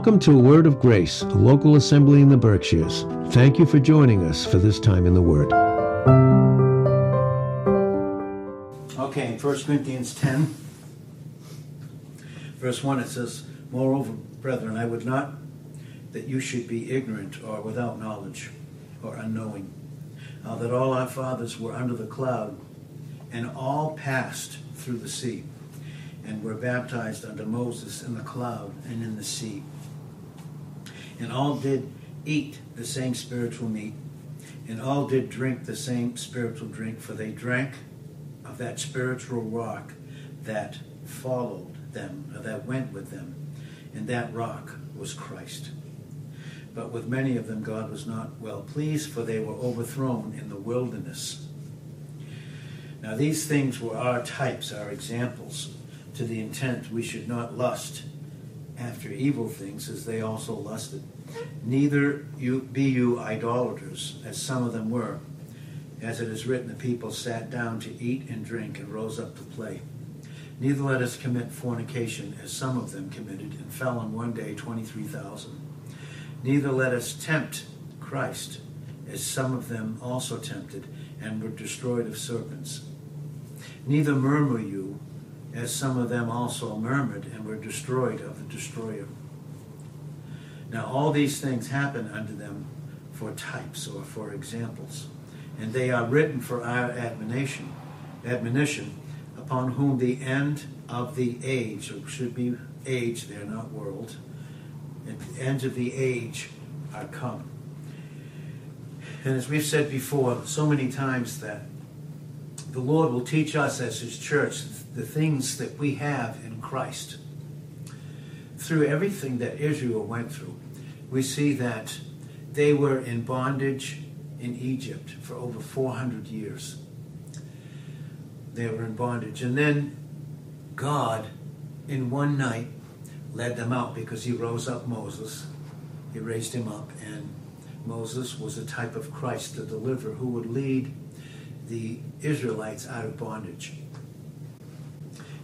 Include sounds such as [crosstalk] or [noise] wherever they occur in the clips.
Welcome to A Word of Grace, a local assembly in the Berkshires. Thank you for joining us for this time in the Word. Okay, in 1 Corinthians 10, verse 1, it says, Moreover, brethren, I would not that you should be ignorant or without knowledge or unknowing, uh, that all our fathers were under the cloud, and all passed through the sea, and were baptized under Moses in the cloud and in the sea. And all did eat the same spiritual meat, and all did drink the same spiritual drink, for they drank of that spiritual rock that followed them, or that went with them, and that rock was Christ. But with many of them God was not well pleased, for they were overthrown in the wilderness. Now, these things were our types, our examples, to the intent we should not lust after evil things as they also lusted. Neither you be you idolaters, as some of them were. As it is written, the people sat down to eat and drink and rose up to play. Neither let us commit fornication, as some of them committed, and fell in one day 23,000. Neither let us tempt Christ, as some of them also tempted, and were destroyed of serpents. Neither murmur you, as some of them also murmured, and were destroyed of the destroyer. Now all these things happen unto them for types or for examples, and they are written for our admonition, admonition, upon whom the end of the age, or should be age there, not world, and the end of the age are come. And as we've said before so many times that the Lord will teach us as His church the things that we have in Christ. Through everything that Israel went through, we see that they were in bondage in Egypt for over 400 years. They were in bondage. And then God, in one night, led them out because he rose up Moses. He raised him up, and Moses was a type of Christ, the deliverer, who would lead the Israelites out of bondage.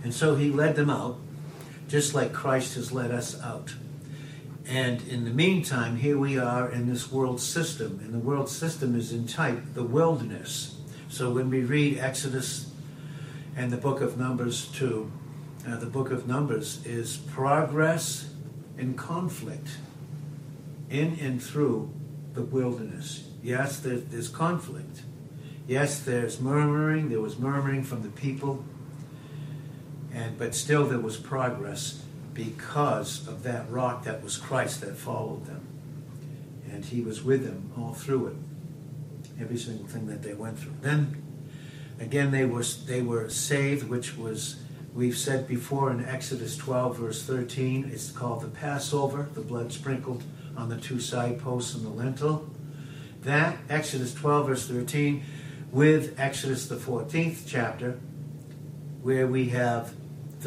And so he led them out, just like Christ has led us out. And in the meantime, here we are in this world system, and the world system is in type the wilderness. So when we read Exodus and the book of Numbers 2, uh, the book of Numbers is progress in conflict in and through the wilderness. Yes, there's conflict. Yes, there's murmuring. There was murmuring from the people. And, but still there was progress because of that rock that was Christ that followed them. And he was with them all through it. Every single thing that they went through. Then again they were they were saved, which was we've said before in Exodus 12, verse 13, it's called the Passover, the blood sprinkled on the two side posts and the lintel. That, Exodus 12, verse 13, with Exodus the 14th chapter, where we have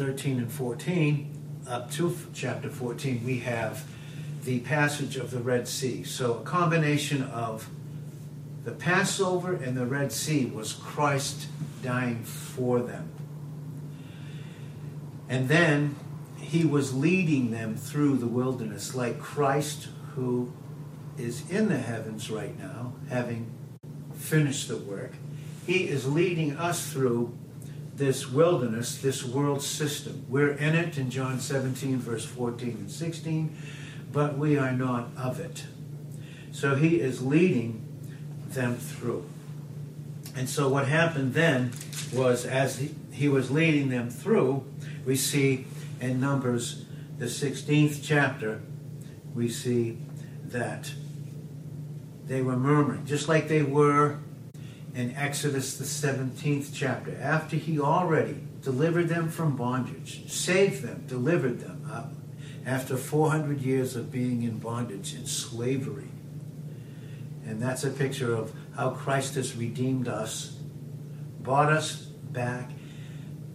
13 and 14, up to chapter 14, we have the passage of the Red Sea. So a combination of the Passover and the Red Sea was Christ dying for them. And then he was leading them through the wilderness, like Christ, who is in the heavens right now, having finished the work. He is leading us through this wilderness, this world system. We're in it in John 17, verse 14 and 16, but we are not of it. So he is leading them through. And so what happened then was as he, he was leading them through, we see in Numbers, the 16th chapter, we see that they were murmuring, just like they were in Exodus, the 17th chapter. After he already delivered them from bondage, saved them, delivered them up, after 400 years of being in bondage, in slavery. And that's a picture of how Christ has redeemed us, bought us back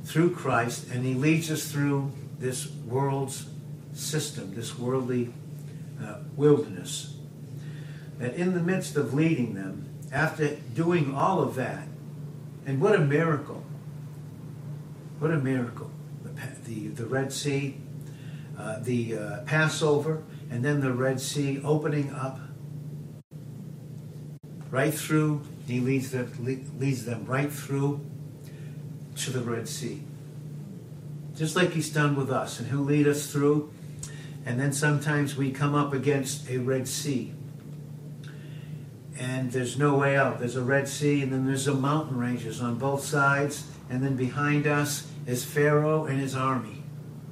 through Christ, and He leads us through this world's system, this worldly uh, wilderness. That in the midst of leading them, after doing all of that, and what a miracle! What a miracle! The, the, the Red Sea, uh, the uh, Passover, and then the Red Sea opening up right through. He leads them, leads them right through to the Red Sea. Just like he's done with us. And he'll lead us through. And then sometimes we come up against a Red Sea. And there's no way out. There's a Red Sea, and then there's a mountain ranges on both sides. And then behind us is Pharaoh and his army,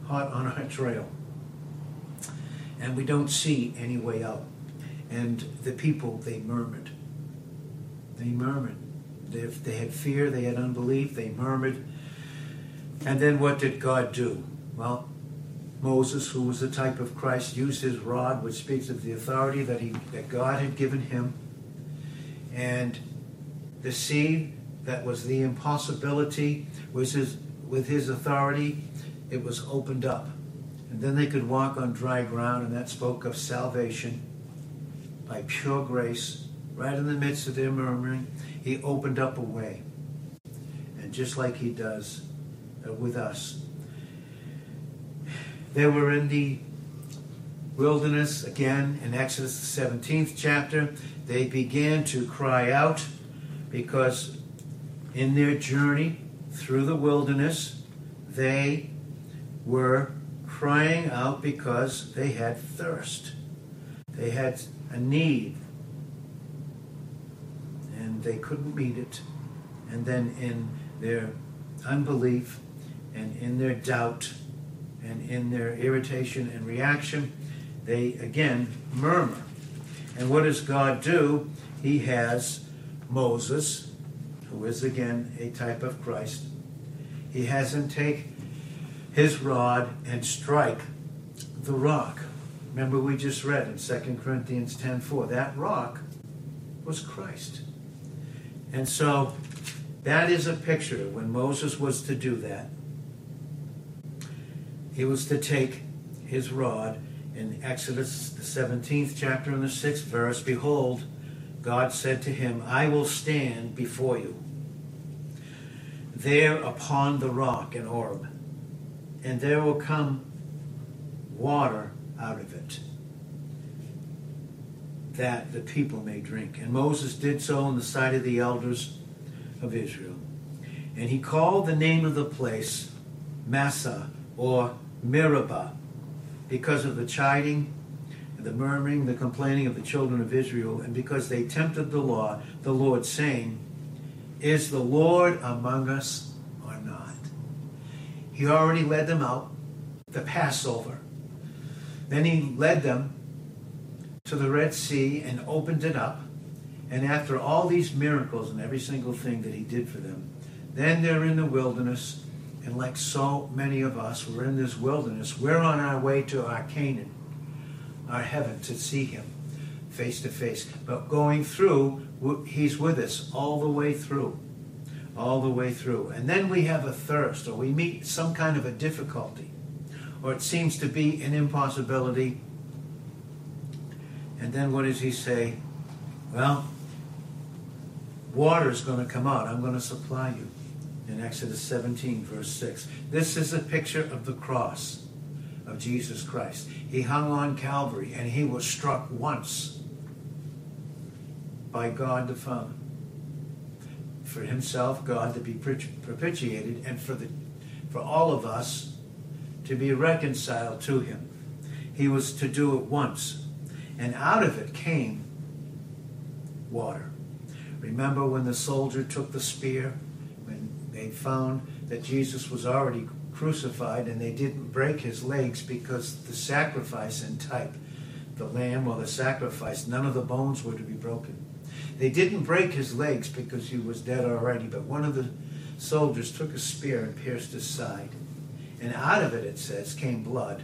hot on our trail. And we don't see any way out. And the people, they murmured. They murmured. They, they had fear, they had unbelief, they murmured. And then what did God do? Well, Moses, who was the type of Christ, used his rod, which speaks of the authority that, he, that God had given him. And the sea that was the impossibility his, with his authority, it was opened up. And then they could walk on dry ground, and that spoke of salvation by pure grace, right in the midst of their murmuring. He opened up a way. And just like he does uh, with us, they were in the wilderness again in Exodus the 17th chapter. They began to cry out because in their journey through the wilderness, they were crying out because they had thirst. They had a need and they couldn't meet it. And then in their unbelief and in their doubt and in their irritation and reaction, they again murmur. And what does God do? He has Moses, who is again a type of Christ. He has him take his rod and strike the rock. Remember we just read in 2 Corinthians 10:4 that rock was Christ. And so that is a picture when Moses was to do that. He was to take his rod in Exodus, the 17th chapter and the 6th verse. Behold, God said to him, I will stand before you there upon the rock in Horeb, and there will come water out of it that the people may drink. And Moses did so in the sight of the elders of Israel. And he called the name of the place Massah or Meribah because of the chiding, the murmuring, the complaining of the children of Israel, and because they tempted the law, the Lord, saying, Is the Lord among us or not? He already led them out, the Passover. Then he led them to the Red Sea and opened it up. And after all these miracles and every single thing that he did for them, then they're in the wilderness. And like so many of us, we're in this wilderness. We're on our way to our Canaan, our heaven, to see him face to face. But going through, he's with us all the way through. All the way through. And then we have a thirst, or we meet some kind of a difficulty, or it seems to be an impossibility and then what does he say? Well, water is going to come out. I'm going to supply you. In Exodus 17, verse 6. This is a picture of the cross of Jesus Christ. He hung on Calvary and he was struck once by God the Father. For himself, God to be propitiated, and for, the, for all of us to be reconciled to him. He was to do it once and out of it came water. Remember when the soldier took the spear, they found that Jesus was already crucified and they didn't break his legs because the sacrifice in type, the lamb or the sacrifice, none of the bones were to be broken. They didn't break his legs because he was dead already, but one of the soldiers took a spear and pierced his side. And out of it, it says, came blood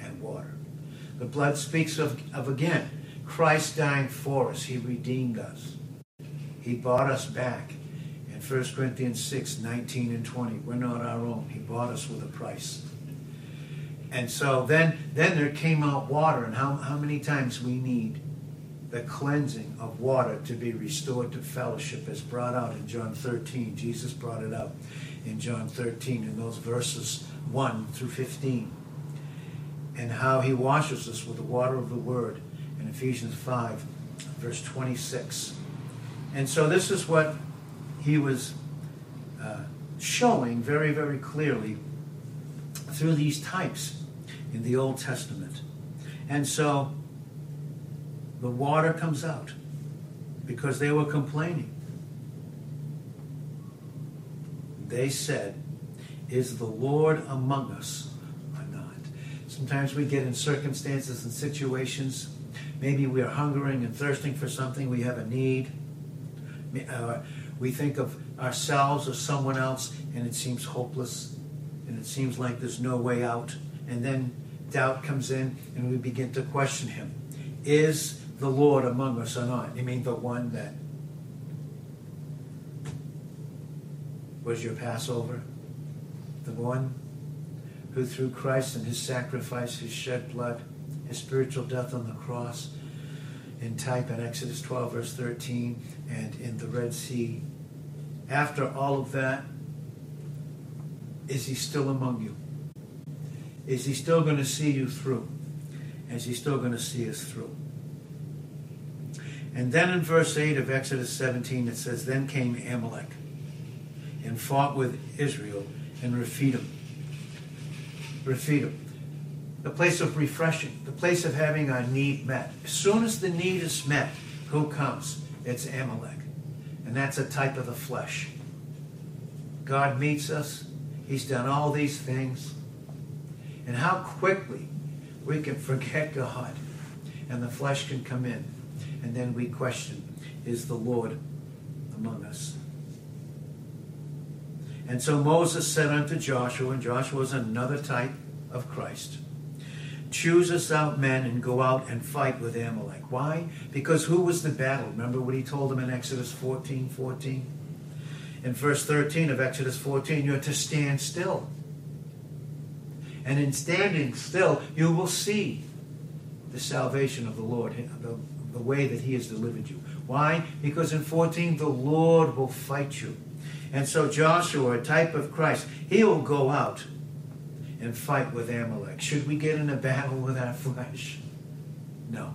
and water. The blood speaks of, of again, Christ dying for us. He redeemed us. He bought us back. In 1 Corinthians 6, 19 and 20, we're not our own. He bought us with a price. And so then, then there came out water, and how, how many times we need the cleansing of water to be restored to fellowship is brought out in John 13. Jesus brought it out in John 13 in those verses 1 through 15. and how he washes us with the water of the word in Ephesians 5, verse 26. And so this is what he was uh, showing very, very clearly through these types in the Old Testament. And so the water comes out because they were complaining. They said, Is the Lord among us or not? Sometimes we get in circumstances and situations. Maybe we are hungering and thirsting for something, we have a need. Uh, we think of ourselves or someone else, and it seems hopeless, and it seems like there's no way out. And then doubt comes in, and we begin to question Him. Is the Lord among us or not? You mean the one that was your Passover? The one who through Christ and his sacrifice, his shed blood, his spiritual death on the cross, in type in Exodus 12, verse 13, and in the Red Sea. After all of that, is he still among you? Is he still going to see you through? Is he still going to see us through? And then in verse 8 of Exodus 17, it says, Then came Amalek and fought with Israel in Rephidim. Rephidim. The place of refreshing, the place of having our need met. As soon as the need is met, who comes? It's Amalek. And that's a type of the flesh. God meets us. He's done all these things. And how quickly we can forget God and the flesh can come in and then we question, is the Lord among us? And so Moses said unto Joshua, and Joshua is another type of Christ, choose us out men and go out and fight with Amalek. Why? Because who was the battle? Remember what he told them in Exodus 14, 14? In verse 13 of Exodus 14, you're to stand still. And in standing still, you will see the salvation of the Lord, the the way that he has delivered you. Why? Because in 14, the Lord will fight you. And so Joshua, a type of Christ, he will go out and fight with Amalek. Should we get in a battle with our flesh? No.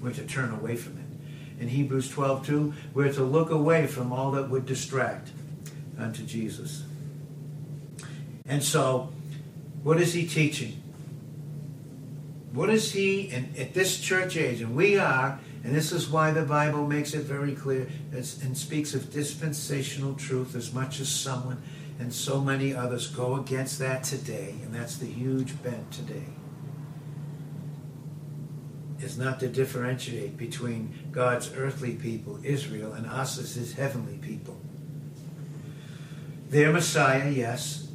We're to turn away from it. In Hebrews 12, 2, we're to look away from all that would distract unto Jesus. And so, what is he teaching? What is he in, at this church age? And we are, and this is why the Bible makes it very clear and speaks of dispensational truth as much as someone and so many others go against that today. And that's the huge bent today. Is not to differentiate between God's earthly people, Israel, and us as his heavenly people. Their Messiah, yes,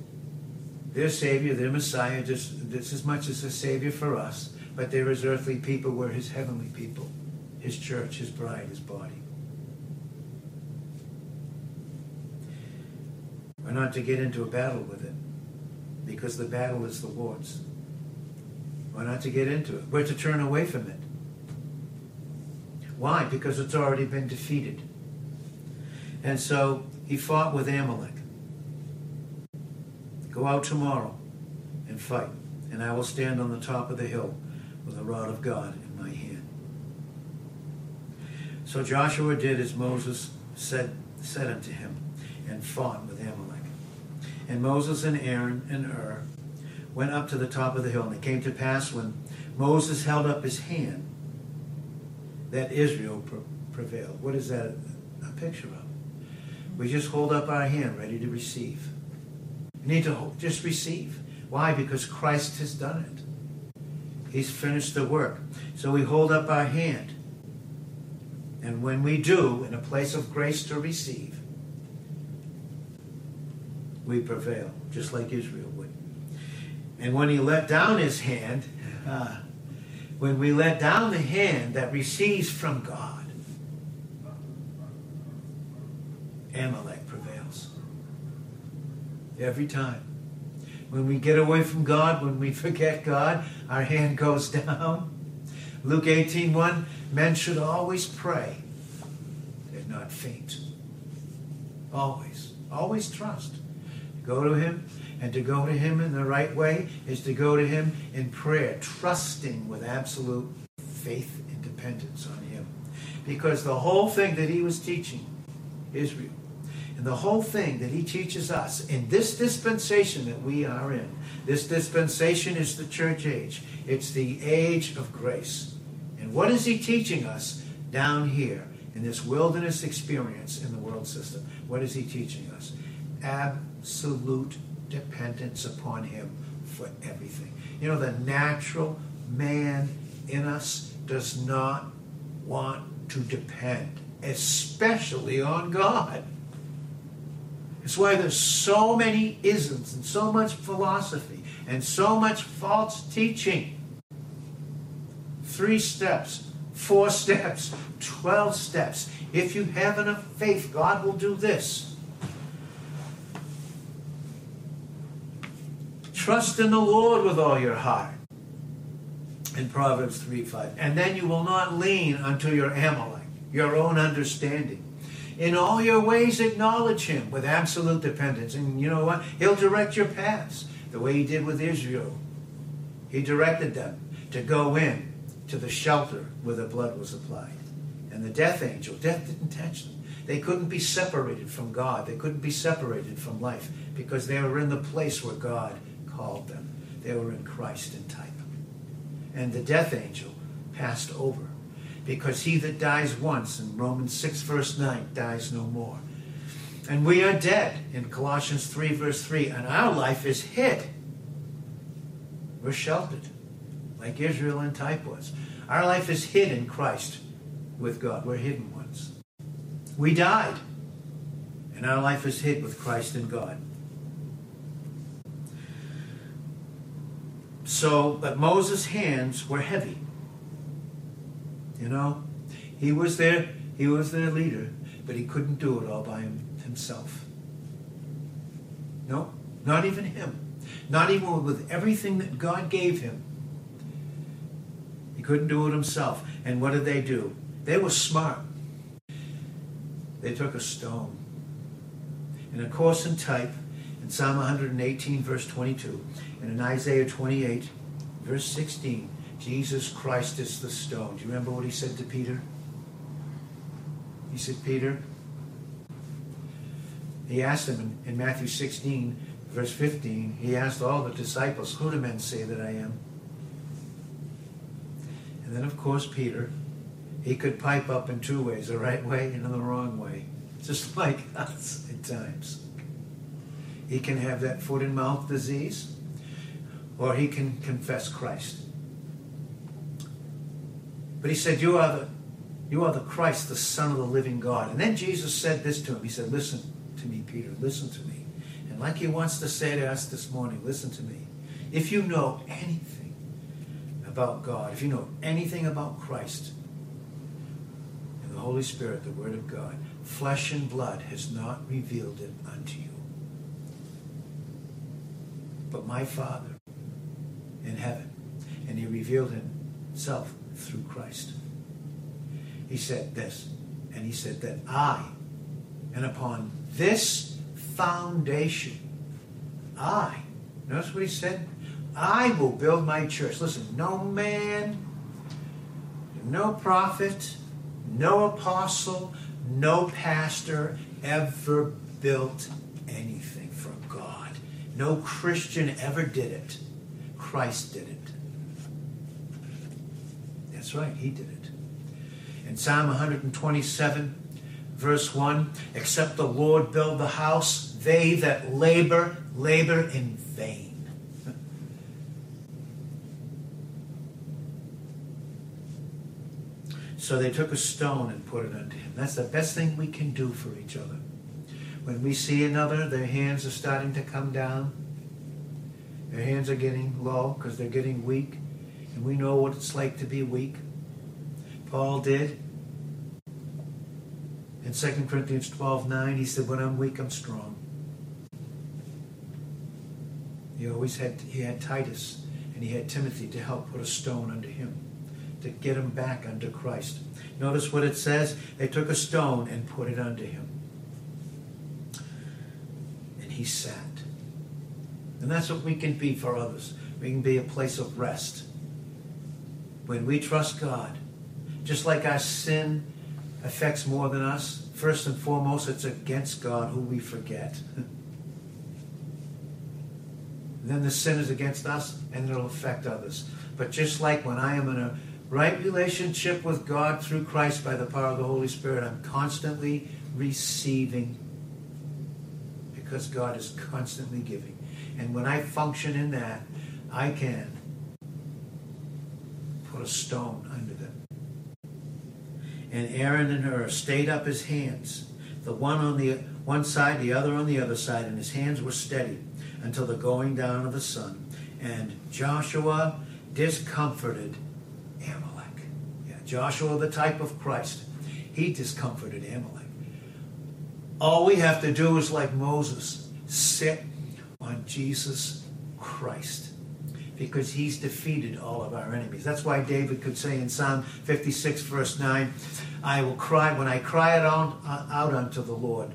their Savior, their Messiah, just, just as much as a Savior for us. But there is earthly people, we're His heavenly people, His church, His bride, His body. We're not to get into a battle with it because the battle is the Lord's. We're not to get into it. We're to turn away from it. Why? Because it's already been defeated. And so he fought with Amalek. Go out tomorrow and fight, and I will stand on the top of the hill with the rod of God in my hand. So Joshua did as Moses said, said unto him, and fought with Amalek. And Moses and Aaron and Hur went up to the top of the hill, and it came to pass when Moses held up his hand that Israel prevailed. What is that a picture of? We just hold up our hand ready to receive. We need to just receive. Why? Because Christ has done it. He's finished the work. So we hold up our hand. And when we do, in a place of grace to receive, we prevail, just like Israel would. And when he let down his hand, uh, when we let down the hand that receives from God, Amalek prevails. Every time. When we get away from God, when we forget God, our hand goes [laughs] down. Luke 18 1, men should always pray and not faint. Always. Always trust. Go to Him And to go to Him in the right way is to go to Him in prayer, trusting with absolute faith and dependence on Him. Because the whole thing that He was teaching Israel, and the whole thing that He teaches us in this dispensation that we are in, this dispensation is the church age, it's the age of grace. And what is He teaching us down here in this wilderness experience in the world system? What is He teaching us? Absolute dependence upon Him for everything. You know, the natural man in us does not want to depend, especially on God. It's why there's so many isms and so much philosophy and so much false teaching. Three steps, four steps, 12 steps. If you have enough faith, God will do this. Trust in the Lord with all your heart. In Proverbs 3 5. And then you will not lean unto your Amalek, your own understanding. In all your ways, acknowledge him with absolute dependence. And you know what? He'll direct your paths the way he did with Israel. He directed them to go in to the shelter where the blood was applied. And the death angel, death didn't touch them. They couldn't be separated from God. They couldn't be separated from life because they were in the place where God called them. They were in Christ in type. And the death angel passed over because he that dies once in Romans 6 verse 9 dies no more. And we are dead in Colossians 3 verse 3 and our life is hid. We're sheltered like Israel in type was. Our life is hid in Christ with God. We're hidden ones. We died and our life is hid with Christ and God. So, but Moses' hands were heavy. You know, he was their he was their leader, but he couldn't do it all by himself. No, not even him. Not even with everything that God gave him. He couldn't do it himself. And what did they do? They were smart. They took a stone. And of course, in type, in Psalm 118, verse 22, and in Isaiah 28, verse 16, Jesus Christ is the stone. Do you remember what he said to Peter? He said, Peter, he asked him in, in Matthew 16, verse 15, he asked all the disciples, Who do men say that I am? And then, of course, Peter, he could pipe up in two ways the right way and the wrong way, just [laughs] like us at times. He can have that foot and mouth disease, or he can confess Christ. But he said, You are the you are the Christ, the Son of the living God. And then Jesus said this to him. He said, Listen to me, Peter, listen to me. And like he wants to say to us this morning, listen to me. If you know anything about God, if you know anything about Christ and the Holy Spirit, the Word of God, flesh and blood has not revealed it unto you. But my Father in heaven. And he revealed himself through Christ. He said this, and he said that I, and upon this foundation, I, notice what he said? I will build my church. Listen, no man, no prophet, no apostle, no pastor ever built anything. No Christian ever did it. Christ did it. That's right, he did it. In Psalm 127, verse 1, except the Lord build the house, they that labor, labor in vain. [laughs] So they took a stone and put it unto him. That's the best thing we can do for each other. When we see another, their hands are starting to come down. Their hands are getting low because they're getting weak. And we know what it's like to be weak. Paul did. In 2 Corinthians 12 9, he said, When I'm weak, I'm strong. He always had he had Titus and he had Timothy to help put a stone under him, to get him back under Christ. Notice what it says. They took a stone and put it under him. He sat. And that's what we can be for others. We can be a place of rest. When we trust God, just like our sin affects more than us, first and foremost, it's against God who we forget. [laughs] then the sin is against us and it'll affect others. But just like when I am in a right relationship with God through Christ by the power of the Holy Spirit, I'm constantly receiving because God is constantly giving. And when I function in that, I can put a stone under them. And Aaron and Hur stayed up his hands, the one on the one side, the other on the other side, and his hands were steady until the going down of the sun. And Joshua discomforted Amalek. Yeah, Joshua, the type of Christ, he discomforted Amalek. All we have to do is, like Moses, sit on Jesus Christ because he's defeated all of our enemies. That's why David could say in Psalm 56, verse 9, I will cry, when I cry out, uh, out unto the Lord,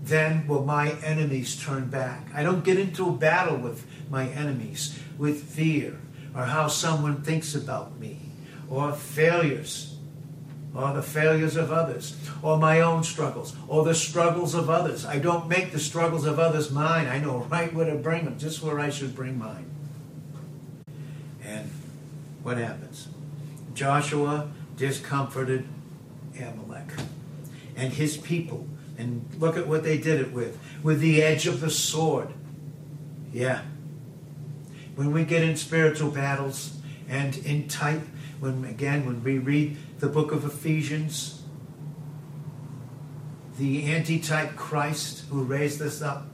then will my enemies turn back. I don't get into a battle with my enemies with fear or how someone thinks about me or failures or the failures of others or my own struggles or the struggles of others. I don't make the struggles of others mine. I know right where to bring them, just where I should bring mine. And what happens? Joshua discomforted Amalek and his people and look at what they did it with with the edge of the sword. Yeah. When we get in spiritual battles and in type, when again, when we read the book of Ephesians, the antitype Christ who raised us up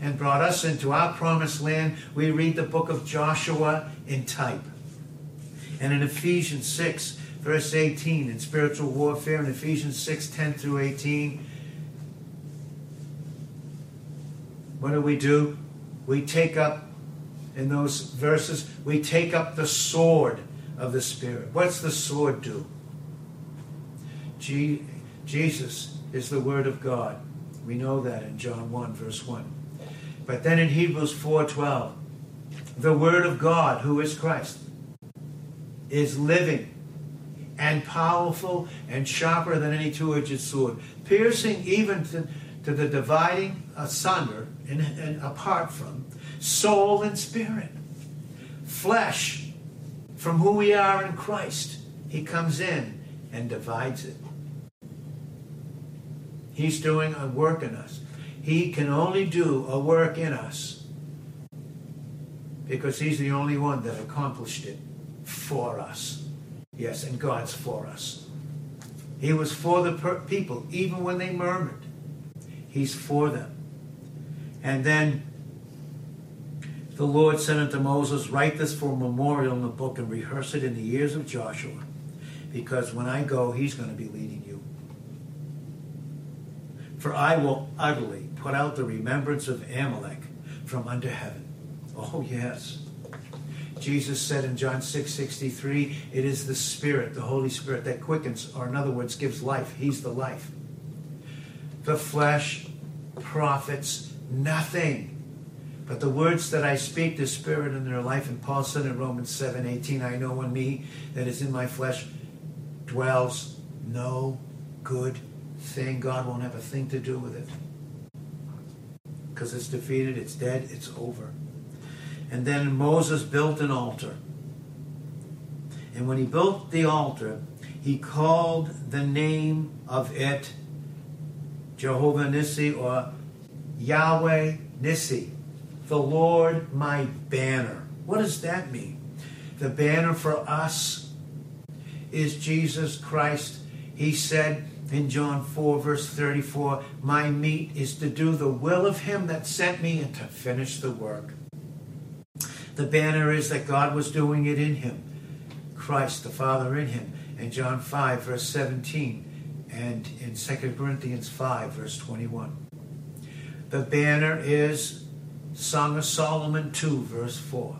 and brought us into our promised land, we read the book of Joshua in type. And in Ephesians 6, verse 18, in spiritual warfare, in Ephesians 6, 10 through 18, what do we do? We take up, in those verses, we take up the sword of the Spirit. What's the sword do? Jesus is the Word of God. We know that in John 1, verse 1. But then in Hebrews 4:12, the Word of God, who is Christ, is living and powerful and sharper than any two-edged sword, piercing even to, to the dividing asunder and, and apart from soul and spirit, flesh from who we are in Christ. He comes in and divides it. He's doing a work in us. He can only do a work in us because He's the only one that accomplished it for us. Yes, and God's for us. He was for the people, even when they murmured. He's for them. And then the Lord said unto Moses, Write this for a memorial in the book and rehearse it in the ears of Joshua, because when I go, he's going to be leading you. For I will utterly put out the remembrance of Amalek from under heaven. Oh, yes. Jesus said in John 6 63, it is the Spirit, the Holy Spirit, that quickens, or in other words, gives life. He's the life. The flesh profits nothing. But the words that I speak, the Spirit in their life, and Paul said in Romans 7 18, I know in me that is in my flesh dwells no good thing. God won't have a thing to do with it. Because it's defeated, it's dead, it's over. And then Moses built an altar. And when he built the altar, he called the name of it Jehovah Nissi or Yahweh Nissi, the Lord my banner. What does that mean? The banner for us is Jesus Christ. He said, in John 4, verse 34, My meat is to do the will of him that sent me and to finish the work. The banner is that God was doing it in him, Christ, the Father in him. In John 5, verse 17, and in 2 Corinthians 5, verse 21. The banner is Song of Solomon 2, verse 4.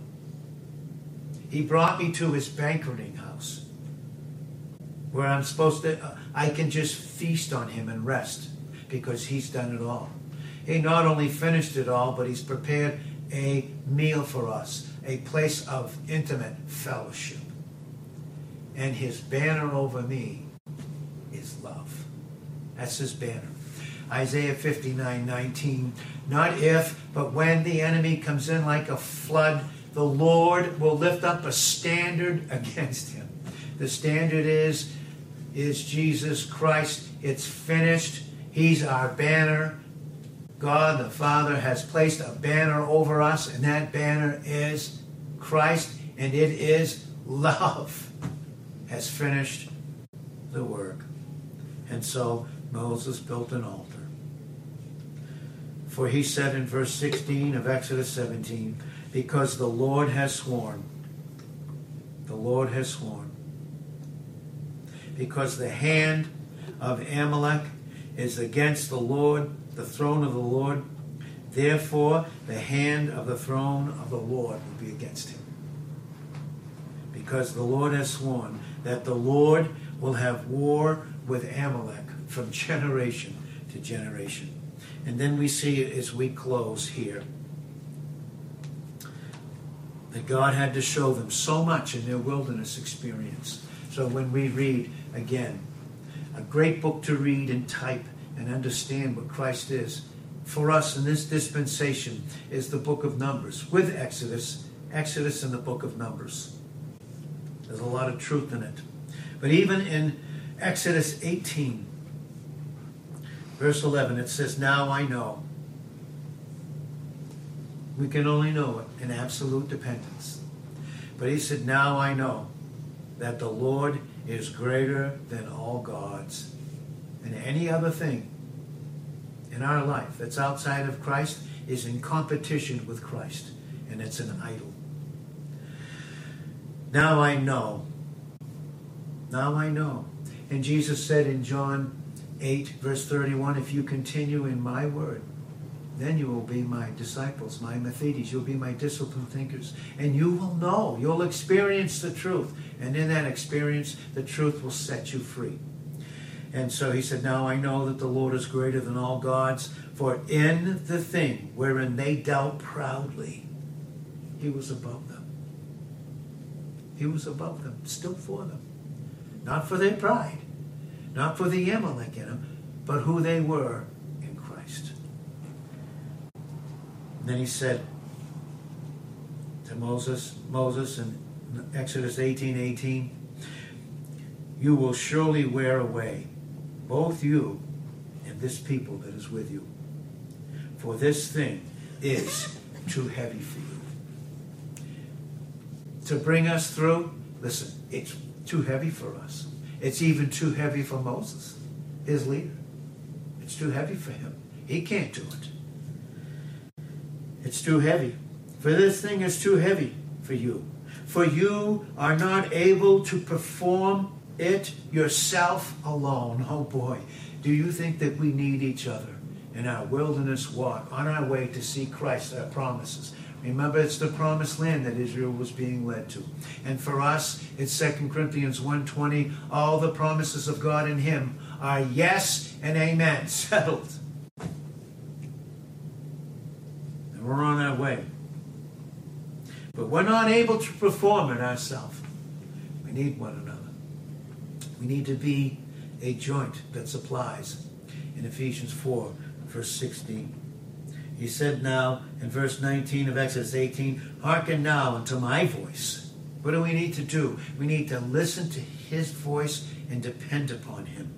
He brought me to his banqueting house where I'm supposed to, uh, I can just feast on him and rest because he's done it all. He not only finished it all, but he's prepared a meal for us, a place of intimate fellowship. And his banner over me is love. That's his banner. Isaiah 59 19. Not if, but when the enemy comes in like a flood, the Lord will lift up a standard [laughs] against him. The standard is, is Jesus Christ. It's finished. He's our banner. God the Father has placed a banner over us, and that banner is Christ, and it is love. [laughs] Has finished the work. And so Moses built an altar. For he said in verse 16 of Exodus 17, because the Lord has sworn, the Lord has sworn, because the hand of Amalek is against the Lord, the throne of the Lord, therefore the hand of the throne of the Lord will be against him. Because the Lord has sworn that the Lord will have war with Amalek from [laughs] generation to generation. And then we see as we close here that God had to show them so much in their wilderness experience. So when we read again, a great book to read and type and understand what Christ is for us in this dispensation is the book of Numbers with Exodus, Exodus and the book of Numbers. There's a lot of truth in it. But even in Exodus 18, verse 11, it says, Now I know. We can only know it in absolute dependence. But he said, Now I know that the Lord is greater than all gods. And any other thing in our life that's outside of Christ is in competition with Christ, and it's an idol. Now I know. Now I know. And Jesus said in John 8, verse 31, if you continue in my word, then you will be my disciples, my Mathetes. You'll be my disciplined thinkers. And you will know, you'll experience the truth. And in that experience, the truth will set you free. And so he said, Now I know that the Lord is greater than all gods, for in the thing wherein they dealt proudly, he was above them. He was above them, still for them. Not for their pride, not for the Amalek in them, but who they were in Christ. And then he said to Moses, Moses in Exodus 18, 18, you will surely wear away both you and this people that is with you. For this thing is too heavy for you. To bring us through, listen, it's too heavy for us. It's even too heavy for Moses, his leader. It's too heavy for him. He can't do it. It's too heavy. For this thing is too heavy for you. For you are not able to perform it yourself alone. Oh boy, do you think that we need each other in our wilderness walk on our way to see Christ, our promises? Remember, it's the promised land that Israel was being led to. And for us, it's 2 Corinthians 1.20, all the promises of God in him are yes and amen, [laughs] settled. And we're on our way. But we're not able to perform it ourselves. We need one another. We need to be a joint that supplies. In Ephesians 4, verse 16. He said now in verse 19 of Exodus 18, Hearken now unto my voice. What do we need to do? We need to listen to his voice and depend upon him.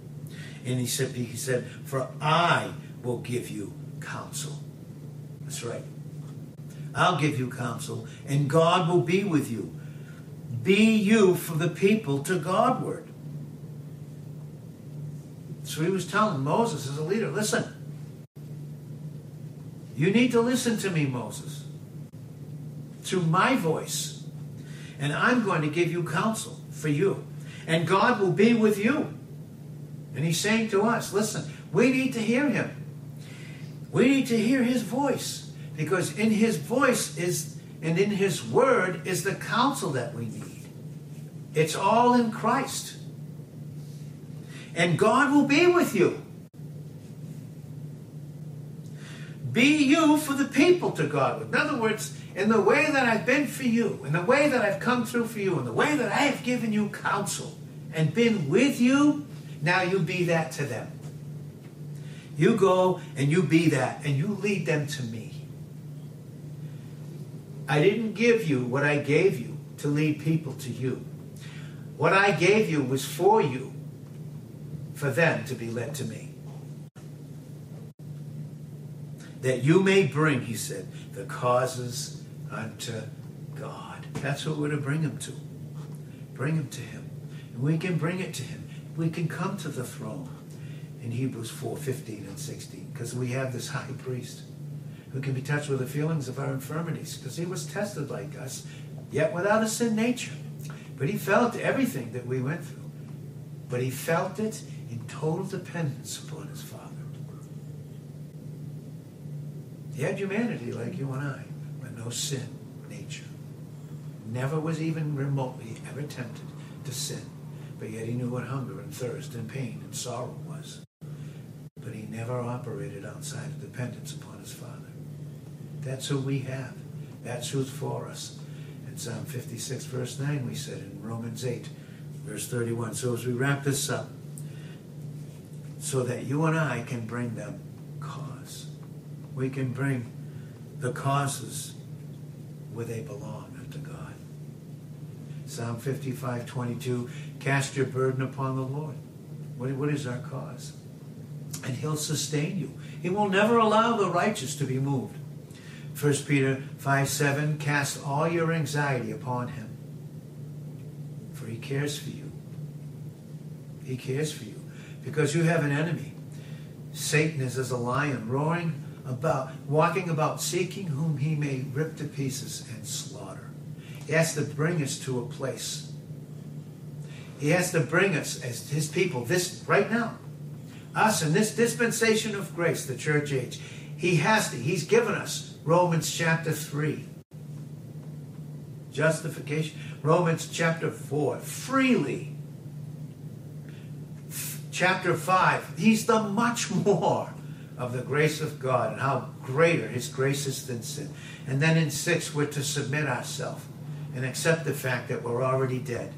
And he said, he said, For I will give you counsel. That's right. I'll give you counsel, and God will be with you. Be you for the people to Godward. So he was telling Moses as a leader, listen, you need to listen to me, Moses, to my voice, and I'm going to give you counsel for you, and God will be with you. And he's saying to us, listen, we need to hear him. We need to hear his voice because in his voice is and in his word is the counsel that we need. It's all in Christ and God will be with you. Be you for the people to God. In other words, in the way that I've been for you, in the way that I've come through for you, in the way that I have given you counsel and been with you, now you be that to them. You go and you be that and you lead them to me. I didn't give you what I gave you to lead people to you. What I gave you was for you, for them to be led to me. That you may bring, he said, the causes unto God. That's what we're to bring them to. Bring them to him. And we can bring it to him. We can come to the throne in Hebrews 4 15 and 16 because we have this high priest who can be touched with the feelings of our infirmities because he was tested like us, yet without a sin nature. But he felt everything that we went through. But he felt it in total dependence upon his Father. He had humanity like you and I, but no sin nature. Never was even remotely ever tempted to sin. But yet he knew what hunger and thirst and pain and sorrow was. But he never operated outside of dependence upon his Father. That's who we have. That's who's for us. In Psalm 56, verse 9, we said in Romans 8, verse 31. So as we wrap this up, so that you and I can bring them cause. We can bring the causes where they belong unto God. Psalm 55, 22, cast your burden upon the Lord. What, what is our cause? And he'll sustain you. He will never allow the righteous to be moved. 1 Peter 5 7, cast all your anxiety upon him, for he cares for you. He cares for you because you have an enemy. Satan is as a lion roaring about, walking about, seeking whom he may rip to pieces and slaughter. He has to bring us to a place. He has to bring us as his people, this right now, us in this dispensation of grace, the church age. He has to, he's given us Romans chapter 3. Justification. Romans chapter 4. Freely. Chapter 5. He's the much more of the grace of God and how greater his grace is than sin. And then in 6, we're to submit ourselves and accept the fact that we're already dead.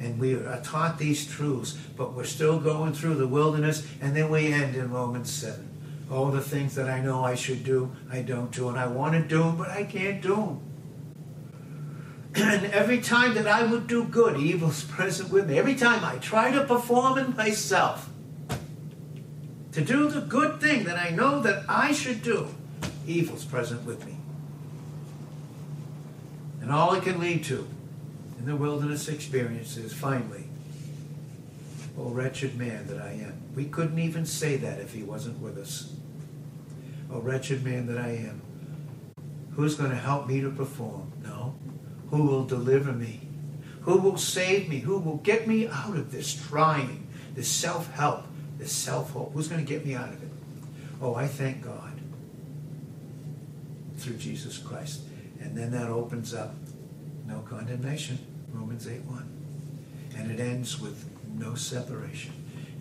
And we are taught these truths, but we're still going through the wilderness, and then we end in Romans 7. Oh, the things that I know I should do, I don't do. And I want to do them, but I can't do them. [clears throat] And every time that I would do good, evil's [laughs] present with me. Every time I try to perform in myself, to do the good thing that I know that I should do, evil's present with me. And all it can lead to in the wilderness experience is finally, oh, wretched man that I am. We couldn't even say that if he wasn't with us. Oh, wretched man that I am. Who's going to help me to perform? No. Who will deliver me? Who will save me? Who will get me out of this trying, this self help, this self hope? Who's going to get me out of it? Oh, I thank God through Jesus Christ. And then that opens up no condemnation, Romans 8 1. And it ends with no separation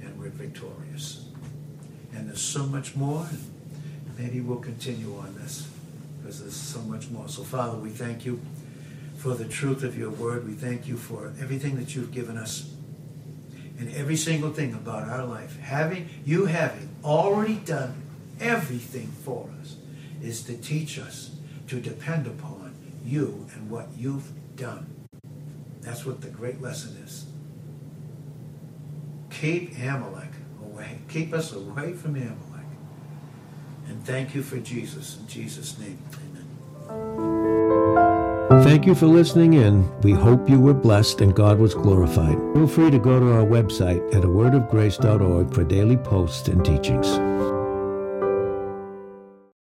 and we're victorious. And there's so much more. and Maybe we'll continue on this because there's so much more. So, Father, we thank you for the truth of your word. We thank you for everything that you've given us and every single thing about our life. Having you having already done everything for us is to teach us to depend upon you and what you've done. That's what the great lesson is. Keep Amalek away. Keep us away from Amalek. And thank you for Jesus. In Jesus' name, amen. Thank you for listening in. We hope you were blessed and God was glorified. Feel free to go to our website at awordofgrace.org for daily posts and teachings.